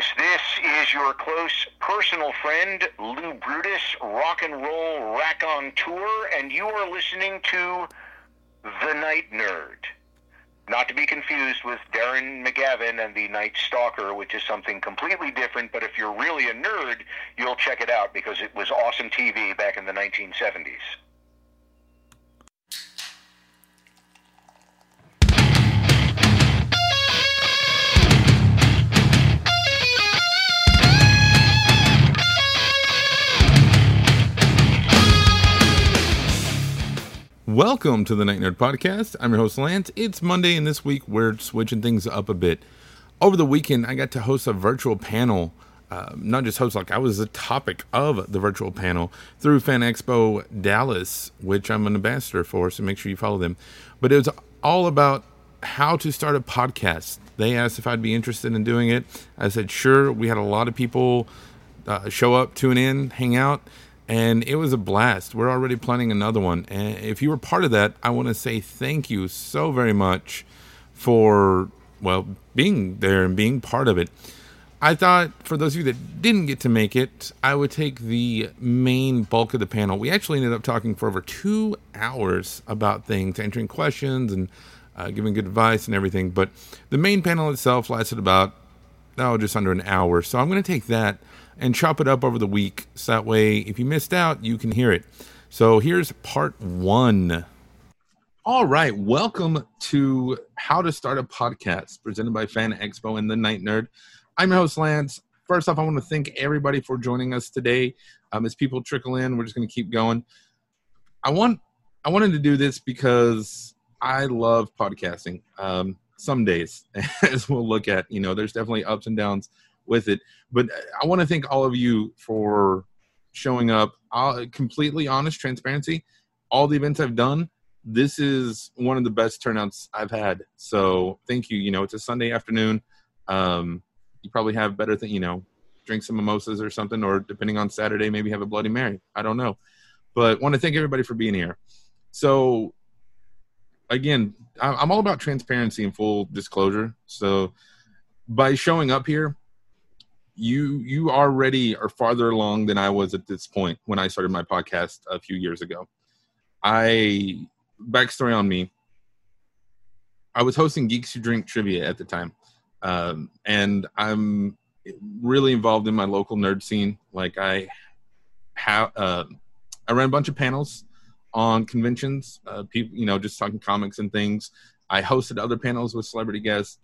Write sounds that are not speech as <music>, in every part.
This is your close personal friend, Lou Brutus, rock and roll rack on tour, and you are listening to The Night Nerd. Not to be confused with Darren McGavin and the Night Stalker, which is something completely different, but if you're really a nerd, you'll check it out because it was awesome TV back in the 1970s. Welcome to the Night Nerd Podcast. I'm your host, Lance. It's Monday, and this week we're switching things up a bit. Over the weekend, I got to host a virtual panel. Uh, not just host, like I was the topic of the virtual panel through Fan Expo Dallas, which I'm an ambassador for, so make sure you follow them. But it was all about how to start a podcast. They asked if I'd be interested in doing it. I said, sure. We had a lot of people uh, show up, tune in, hang out and it was a blast. We're already planning another one. And if you were part of that, I want to say thank you so very much for, well, being there and being part of it. I thought for those of you that didn't get to make it, I would take the main bulk of the panel. We actually ended up talking for over two hours about things, answering questions and uh, giving good advice and everything. But the main panel itself lasted about, oh, just under an hour. So I'm going to take that and chop it up over the week. So that way, if you missed out, you can hear it. So here's part one. All right. Welcome to How to Start a Podcast, presented by Fan Expo and the Night Nerd. I'm your host, Lance. First off, I want to thank everybody for joining us today. Um, as people trickle in, we're just going to keep going. I want I wanted to do this because I love podcasting. Um, some days, <laughs> as we'll look at, you know, there's definitely ups and downs with it. But I want to thank all of you for showing up. Completely honest transparency. All the events I've done, this is one of the best turnouts I've had. So thank you. You know, it's a Sunday afternoon. Um, you probably have better thing. You know, drink some mimosas or something, or depending on Saturday, maybe have a Bloody Mary. I don't know, but want to thank everybody for being here. So again, I'm all about transparency and full disclosure. So by showing up here, you you already are farther along than I was at this point when I started my podcast a few years ago. I backstory on me. I was hosting Geeks Who Drink trivia at the time, um, and I'm really involved in my local nerd scene. Like I have, uh, I ran a bunch of panels on conventions. Uh, people, you know, just talking comics and things. I hosted other panels with celebrity guests.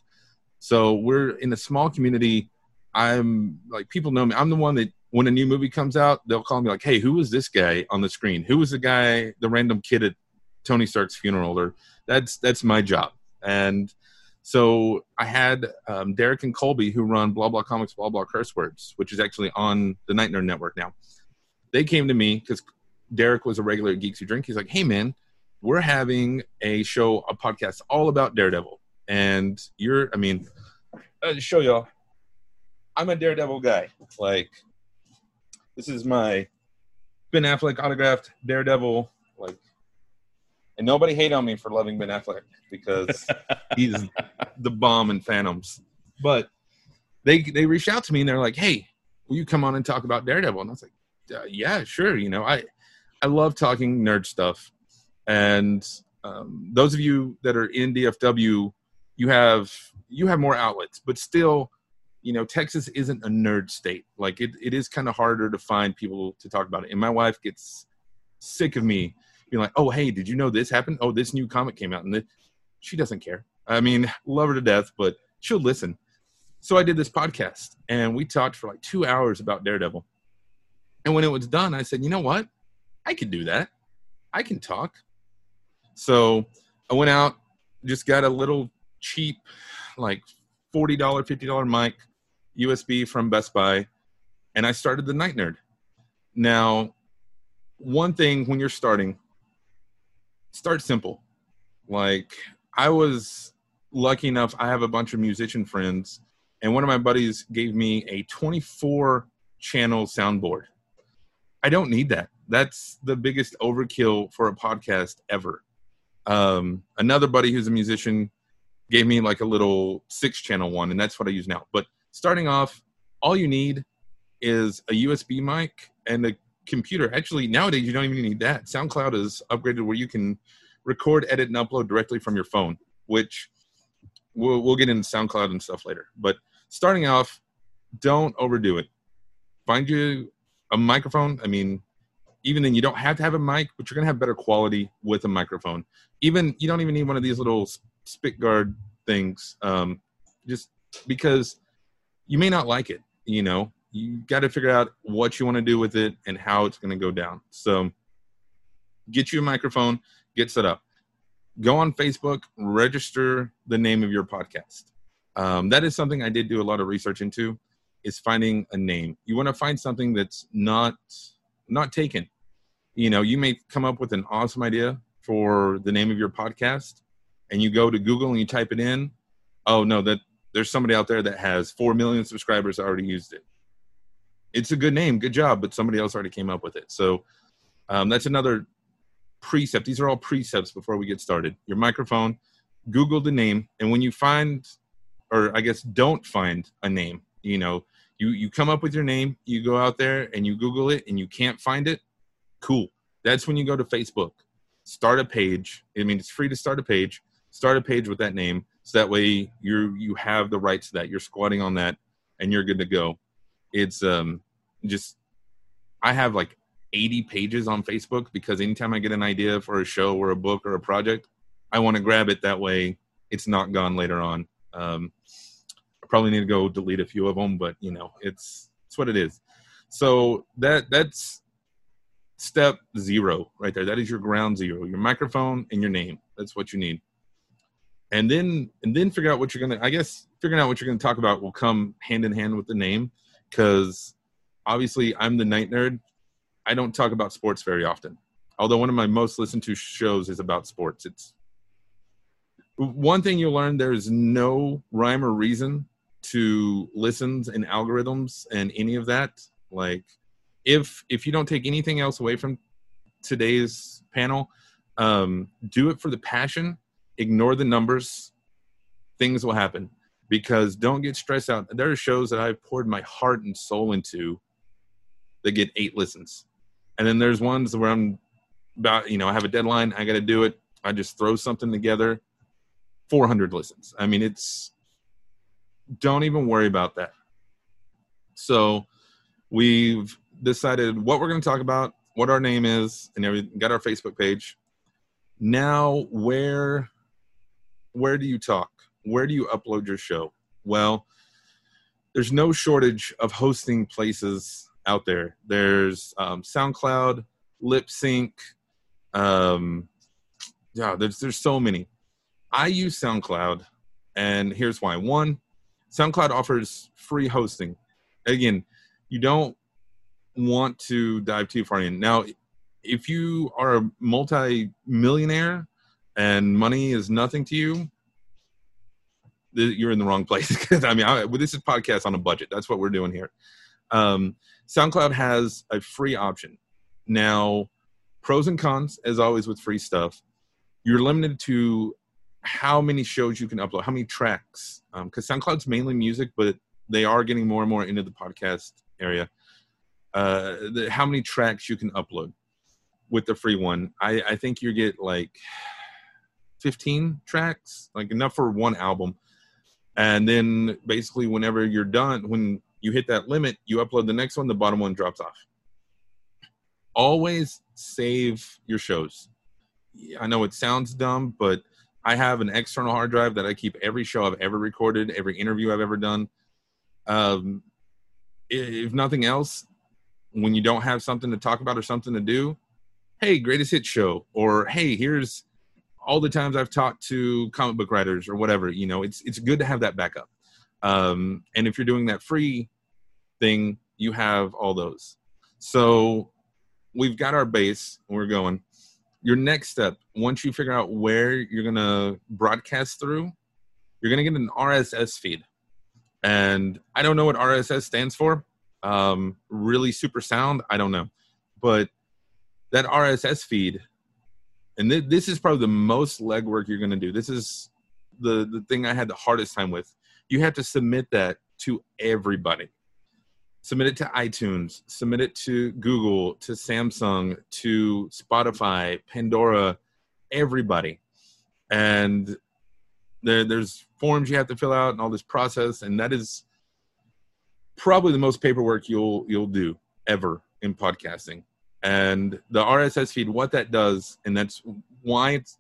So we're in a small community I'm like people know me. I'm the one that when a new movie comes out, they'll call me like, "Hey, who was this guy on the screen? Who was the guy, the random kid at Tony Stark's funeral?" Or that's that's my job. And so I had um, Derek and Colby who run Blah Blah Comics, Blah Blah Curse Words, which is actually on the Night Network now. They came to me because Derek was a regular at Geeks Who Drink. He's like, "Hey man, we're having a show, a podcast all about Daredevil, and you're, I mean, I'll show y'all." I'm a Daredevil guy. Like, this is my Ben Affleck autographed Daredevil. Like, and nobody hate on me for loving Ben Affleck because <laughs> he's the bomb in Phantoms. But they they reached out to me and they're like, "Hey, will you come on and talk about Daredevil?" And I was like, uh, "Yeah, sure." You know, I I love talking nerd stuff, and um, those of you that are in DFW, you have you have more outlets, but still you know, Texas isn't a nerd state. Like it, it is kind of harder to find people to talk about it. And my wife gets sick of me being like, "Oh, hey, did you know this happened? Oh, this new comic came out," and she doesn't care. I mean, love her to death, but she'll listen. So I did this podcast, and we talked for like two hours about Daredevil. And when it was done, I said, "You know what? I could do that. I can talk." So I went out, just got a little cheap, like forty dollar, fifty dollar mic USB from Best Buy, and I started the Night Nerd. Now, one thing when you're starting, start simple. Like I was lucky enough, I have a bunch of musician friends, and one of my buddies gave me a 24 channel soundboard. I don't need that. That's the biggest overkill for a podcast ever. Um, another buddy who's a musician gave me like a little six channel one, and that's what I use now. But starting off, all you need is a USB mic and a computer. Actually, nowadays you don't even need that. SoundCloud is upgraded where you can record, edit, and upload directly from your phone, which we'll, we'll get into SoundCloud and stuff later. But starting off, don't overdo it. Find you a microphone. I mean, even then, you don't have to have a mic, but you're gonna have better quality with a microphone. Even you don't even need one of these little spit guard things, um, just because you may not like it. You know, you got to figure out what you want to do with it and how it's going to go down. So, get you a microphone, get set up. Go on Facebook, register the name of your podcast. Um, that is something I did do a lot of research into. Is finding a name. You want to find something that's not not taken. You know, you may come up with an awesome idea for the name of your podcast, and you go to Google and you type it in. Oh no, that there's somebody out there that has four million subscribers already used it. It's a good name, good job, but somebody else already came up with it. So um, that's another precept. These are all precepts before we get started. Your microphone, Google the name, and when you find, or I guess don't find a name, you know, you you come up with your name, you go out there and you Google it, and you can't find it. Cool. That's when you go to Facebook, start a page. I mean, it's free to start a page. Start a page with that name, so that way you you have the rights to that. You're squatting on that, and you're good to go. It's um just I have like 80 pages on Facebook because anytime I get an idea for a show or a book or a project, I want to grab it that way it's not gone later on. Um, I probably need to go delete a few of them, but you know, it's it's what it is. So that that's step zero right there. That is your ground zero. Your microphone and your name. That's what you need. And then and then figure out what you're gonna. I guess figuring out what you're gonna talk about will come hand in hand with the name, because obviously I'm the night nerd. I don't talk about sports very often. Although one of my most listened to shows is about sports. It's one thing you'll learn there's no rhyme or reason to listens and algorithms and any of that like if if you don't take anything else away from today's panel um, do it for the passion ignore the numbers things will happen because don't get stressed out there are shows that i've poured my heart and soul into that get eight listens and then there's ones where i'm about you know i have a deadline i got to do it i just throw something together 400 listens. I mean, it's don't even worry about that. So we've decided what we're going to talk about, what our name is, and everything. Got our Facebook page. Now, where where do you talk? Where do you upload your show? Well, there's no shortage of hosting places out there. There's um, SoundCloud, Libsyn. Um, yeah, there's there's so many. I use SoundCloud, and here's why. One, SoundCloud offers free hosting. Again, you don't want to dive too far in. Now, if you are a multi-millionaire and money is nothing to you, you're in the wrong place. <laughs> I mean, I, this is podcast on a budget. That's what we're doing here. Um, SoundCloud has a free option. Now, pros and cons, as always with free stuff, you're limited to how many shows you can upload, how many tracks. Because um, SoundCloud's mainly music, but they are getting more and more into the podcast area. Uh, the, how many tracks you can upload with the free one? I, I think you get like 15 tracks, like enough for one album. And then basically, whenever you're done, when you hit that limit, you upload the next one, the bottom one drops off. Always save your shows. I know it sounds dumb, but I have an external hard drive that I keep every show I've ever recorded, every interview I've ever done. Um, if nothing else, when you don't have something to talk about or something to do, hey, greatest hit show, or hey, here's all the times I've talked to comic book writers or whatever. You know, it's it's good to have that backup. Um, and if you're doing that free thing, you have all those. So we've got our base. We're going your next step once you figure out where you're to broadcast through you're to get an rss feed and i don't know what rss stands for um, really super sound i don't know but that rss feed and th- this is probably the most legwork you're going to do this is the the thing i had the hardest time with you have to submit that to everybody submit it to iTunes, submit it to Google, to Samsung, to Spotify, Pandora, everybody. And there, there's forms you have to fill out and all this process, and that is probably the most paperwork you'll you'll do ever in podcasting. And the RSS feed, what that does, and that's why it's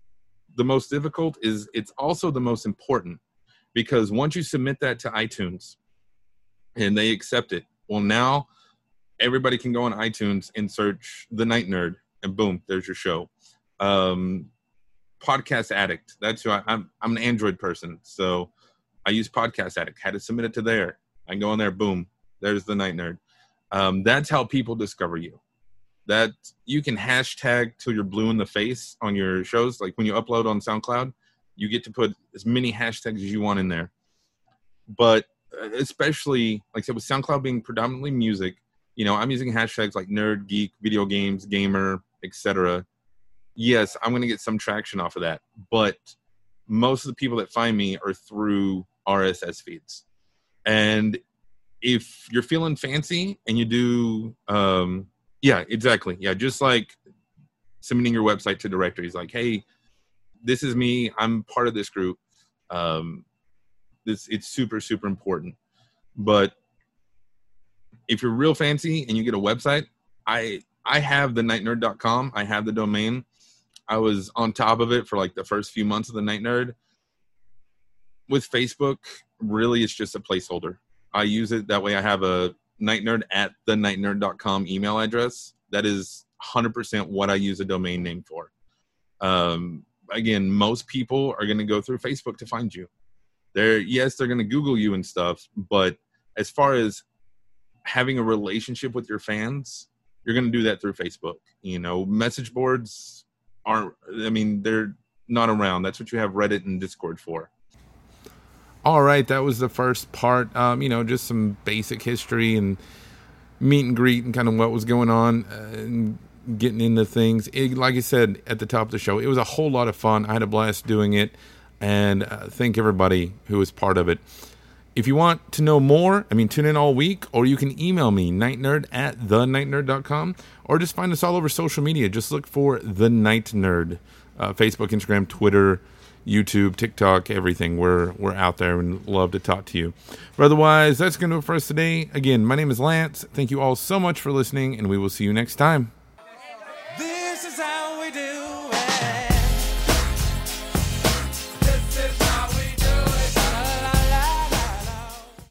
the most difficult, is it's also the most important because once you submit that to iTunes and they accept it, well, now everybody can go on iTunes and search The Night Nerd, and boom, there's your show. Um, Podcast Addict. That's who I, I'm. I'm an Android person, so I use Podcast Addict. Had to submit it to there. I go on there, boom, there's the Night Nerd. Um, that's how people discover you. That you can hashtag till you're blue in the face on your shows. Like when you upload on SoundCloud, you get to put as many hashtags as you want in there. But uh, especially like I said with SoundCloud being predominantly music, you know, I'm using hashtags like nerd, geek, video games, gamer, etc. Yes, I'm going to get some traction off of that, but most of the people that find me are through RSS feeds. And if you're feeling fancy and you do um yeah, exactly. Yeah, just like submitting your website to directories like, "Hey, this is me. I'm part of this group." Um this it's super super important but if you're real fancy and you get a website i i have the nightnerd.com i have the domain i was on top of it for like the first few months of the night nerd with facebook really it's just a placeholder i use it that way i have a night nerd at the nightnerd.com email address. That is 100% what i use a domain name for. Um, again most people are going to go through facebook to find you. They're yes they're going to google you and stuff but as far as having a relationship with your fans you're going to do that through facebook you know? Message boards aren't i mean they're not around. That's what you have reddit and discord for all right that was the first part um, you know just some basic history and meet and greet and kind of what was going on uh, and getting into things it, like i said at the top of the show it was a whole lot of fun i had a blast doing it and uh, thank everybody who was part of it. If you want to know more, I mean, tune in all week, or you can email me, nightnerd at thenightnerd.com, or just find us all over social media. Just look for The Night Nerd uh, Facebook, Instagram, Twitter, YouTube, TikTok, everything. We're, we're out there and love to talk to you. But otherwise, that's going to do it for us today. Again, my name is Lance. Thank you all so much for listening, and we will see you next time.